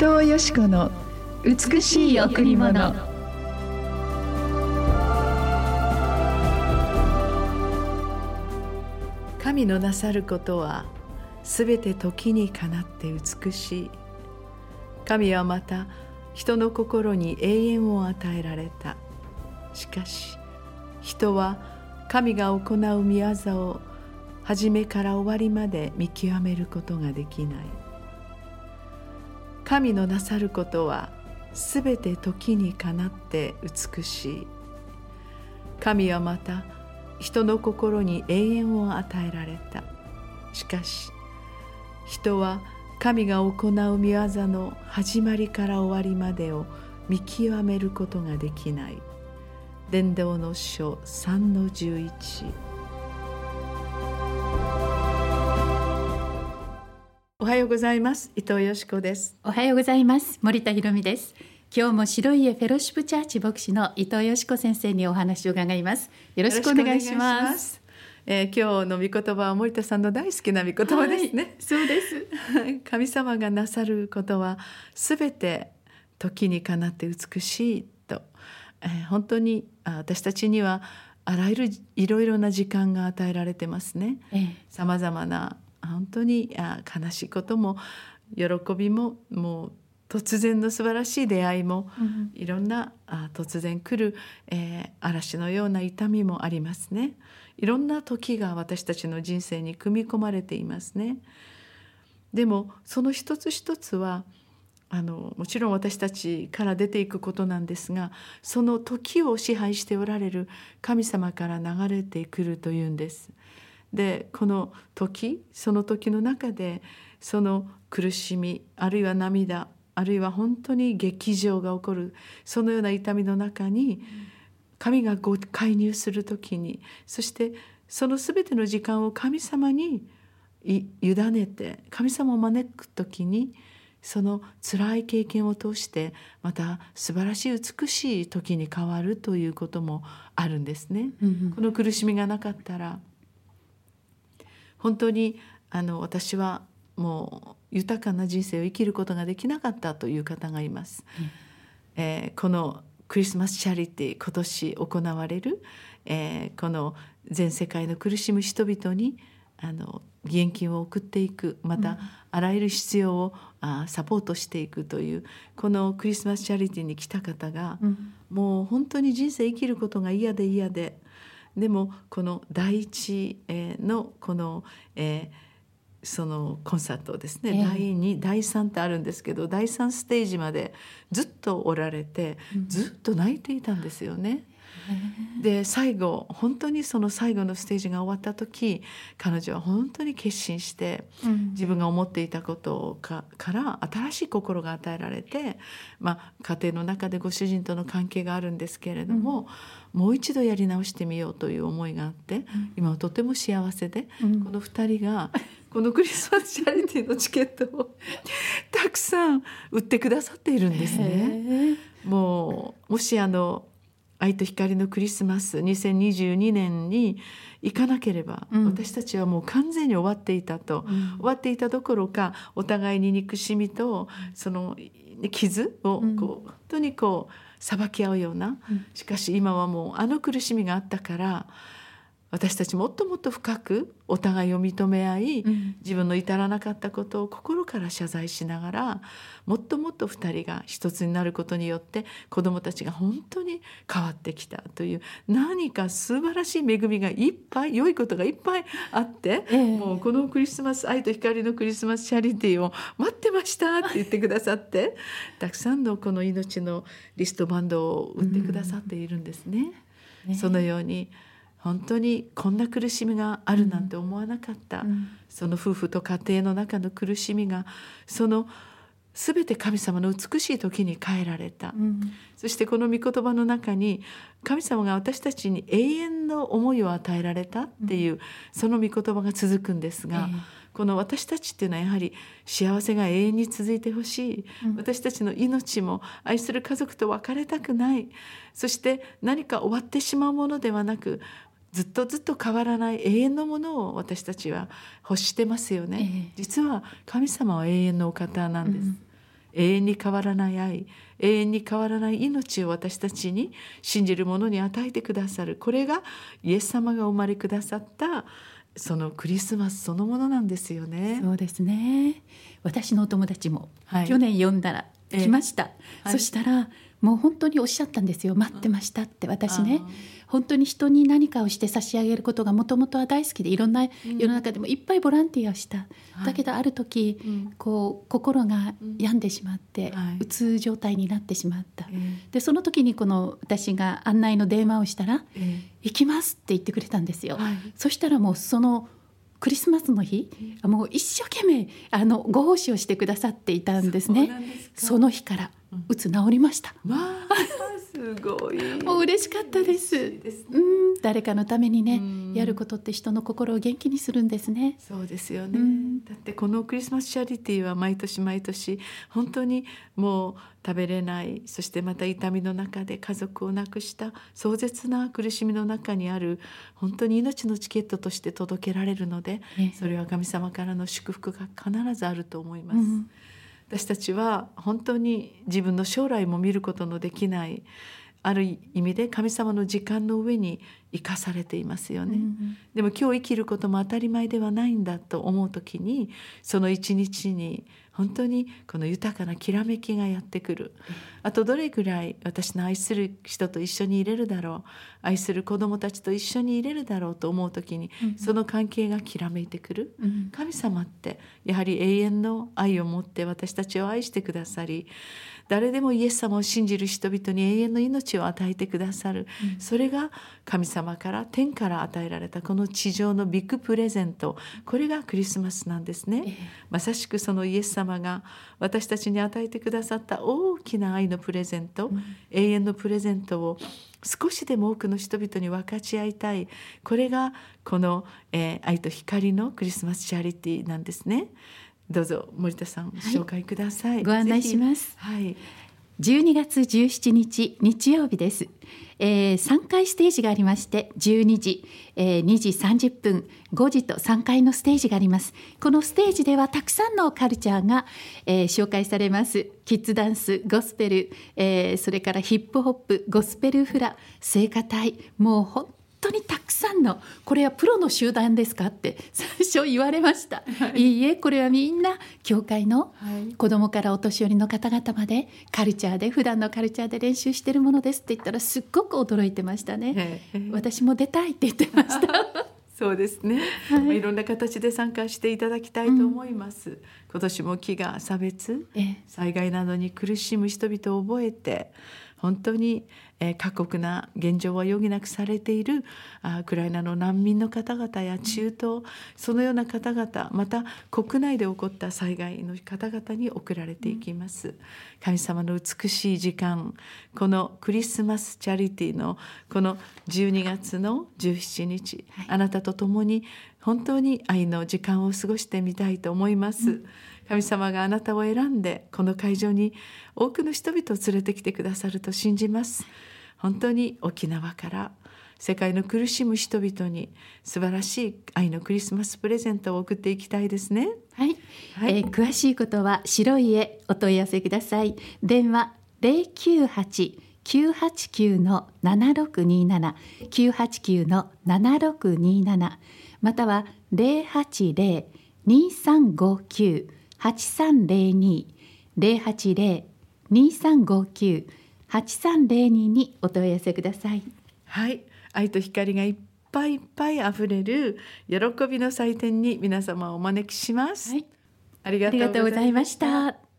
藤よし子の美しい贈り物。神のなさることはすべて時にかなって美しい。神はまた人の心に永遠を与えられた。しかし人は神が行う御業を初めから終わりまで見極めることができない。神のなさることはすべて時にかなって美しい。神はまた人の心に永遠を与えられた。しかし人は神が行う御業の始まりから終わりまでを見極めることができない。伝道の書3の11はようございます。伊藤よしこです。おはようございます。森田博美です。今日も白い家フェロシップチャーチ牧師の伊藤よしこ先生にお話を伺います。よろしくお願いします。えー、今日の御言葉は森田さんの大好きな御言葉ですね、はい、そうです。神様がなさることはすべて時にかなって美しいと、えー、本当に私たちにはあらゆるいろいろな時間が与えられてますね。さまざまな本当に悲しいことも喜びももう突然の素晴らしい出会いも、うん、いろんなあ突然来る、えー、嵐のような痛みもありますね。いろんな時が私たちの人生に組み込まれていますね。でもその一つ一つはあのもちろん私たちから出ていくことなんですがその時を支配しておられる神様から流れてくるというんです。でこの時その時の中でその苦しみあるいは涙あるいは本当に劇場が起こるそのような痛みの中に神がご介入する時にそしてその全ての時間を神様に委ねて神様を招く時にその辛い経験を通してまた素晴らしい美しい時に変わるということもあるんですね。うんうん、この苦しみがなかったら本当にあの私はもう豊かな人生を生きることができなかったという方がいます。うん、えー、このクリスマスチャリティ今年行われる、えー、この全世界の苦しむ人々にあの義援金を送っていくまた、あらゆる必要をあサポートしていくというこのクリスマスチャリティに来た方が、うん、もう本当に人生生きることが嫌で嫌ででもこの第一のこの、えー、そのコンサートですね、えー、第2第3ってあるんですけど第3ステージまでずっとおられて、ずっと泣いていたんですよね。で最後本当にその最後のステージが終わった時彼女は本当に決心して、自分が思っていたことかから新しい心が与えられて、まあ、家庭の中でご主人との関係があるんですけれども、うん、もう一度やり直してみようという思いがあって、今はとても幸せで、この2人がこのクリスマスチャリティーのチケットをたくさん売ってくださっているんですね。もうもしあの愛と光のクリスマス2022年に行かなければ、うん、私たちはもう完全に終わっていたと、うん、終わっていたどころかお互いに憎しみとその傷をこう、うん、本当にこう裁き合うような、しかし今はもうあの苦しみがあったから私たちもっともっと深くお互いを認め合い、うん、自分の至らなかったことを心から謝罪しながらもっともっと2人が一つになることによって子どもたちが本当に変わってきたという何か素晴らしい恵みがいっぱい良いことがいっぱいあって、えー、もうこのクリスマス愛と光のクリスマスチャリティーを待ってましたって言ってくださってたくさんのこの命のリストバンドを売ってくださっているんですね。うん、そのように本当にこんな苦しみがあるなんて思わなかった、うん、その夫婦と家庭の中の苦しみがその全て神様の美しい時に変えられた、うん、そしてこの御言葉の中に神様が私たちに永遠の思いを与えられたっていう、うん、その御言葉が続くんですが、えー、この私たちっていうのはやはり幸せが永遠に続いてほしい、うん、私たちの命も愛する家族と別れたくない。そして何か終わってしまうものではなくずっとずっと変わらない永遠のものを私たちは欲してますよね、えー、実は神様は永遠のお方なんです、永遠に変わらない愛。永遠に変わらない命を私たちに信じる者に与えてくださる。これがイエス様がお生まれくださったそのクリスマスそのものなんですよね。そうですね。私のお友達も、はい。去年読んだら来ました、はい。そしたらもう本当におっしゃったんですよ。待ってましたって私ね。本当に人に何かをして差し上げることがもともとは大好きでいろんな世の中でもいっぱいボランティアをした、はい。だけどある時、うん。こう心が病んでしまって、はい。うつ状態になってしまった、えでその時にこの私が案内の電話をしたらええ「行きます」って言ってくれたんですよ。はい。そしたらもうそのクリスマスの日、もう一生懸命あのご奉仕をしてくださっていたんですね。その日からうつ治りました、まあすごい。もう嬉しかったです。ですね。うん誰かのためにねうん。やることって人の心を元気にするんですね。そうですよね、うん。だってこのクリスマスチャリティーは毎年毎年本当にもう食べれないそしてまた痛みの中で家族を亡くした壮絶な苦しみの中にある本当に命のチケットとして届けられるのでええそれは神様からの祝福が必ずあると思います。うん私たちは本当に自分の将来も見ることのできないある意味で神様の時間の上に生かされていますよね。うんでも今日生きることも当たり前ではないんだと思う時にその一日に本当にこの豊かなきらめきがやってくる。あとどれぐらい私の愛する人と一緒にいれるだろう。愛する子供たちと一緒にいれるだろうと思う時にうん。その関係がきらめいてくる。うん。神様ってやはり永遠の愛を持って私たちを愛してくださり誰でもイエス様を信じる人々に永遠の命を与えてくださる、それが神様から天から与えられたこの地上のビッグプレゼント。これがクリスマスなんですね、ええ。まさしくそのイエス様が私たちに与えてくださった大きな愛のプレゼント、永遠のプレゼントを少しでも多くの人々に分かち合いたい。これがこの、えー愛と光のクリスマスチャリティーなんですねどうぞ森田さん、紹介ください。ご案内します。はい。12月17日日曜日です、えー、3回ステージがありまして12時、えー、2時30分5時と3回のステージがあります。このステージではたくさんのカルチャーが、えー紹介されます。キッズダンスゴスペル、えーそれからヒップホップゴスペルフラ聖歌隊。もう本当にたくさんのこれはプロの集団ですかって最初言われました、い、いえこれはみんな教会のはい。子供からお年寄りの方々までカルチャーで普段のカルチャーで練習してるものですって言ったらすっごく驚いてましたね。ええ。私も出たいって言ってました。そうですね、はい。いろんな形で参加していただきたいと思います、今年も飢餓差別？ええ。災害などに苦しむ人々を覚えて本当に、えー過酷な現状は余儀なくされているあウクライナの難民の方々や中東、そのような方々また国内で起こった災害の方々に送られていきます、神様の美しい時間このクリスマスチャリティのこの12月の17日、はい。あなたと共に本当に愛の時間を過ごしてみたいと思います、神様があなたを選んでこの会場に多くの人々を連れてきてくださると信じます。本当に沖縄から世界の苦しむ人々に素晴らしい愛のクリスマスプレゼントを送っていきたいですね。はい、はい。えー詳しいことは白い絵お問い合わせください。電話零九八九八九の七六二七。九八九の七六二七または零八零二三五九八三零二零八零二三五九八三零二にお問い合わせください。はい愛と光がいっぱいいっぱいあふれる喜びの祭典に皆様をお招きします、はい、ありがとうございましたた。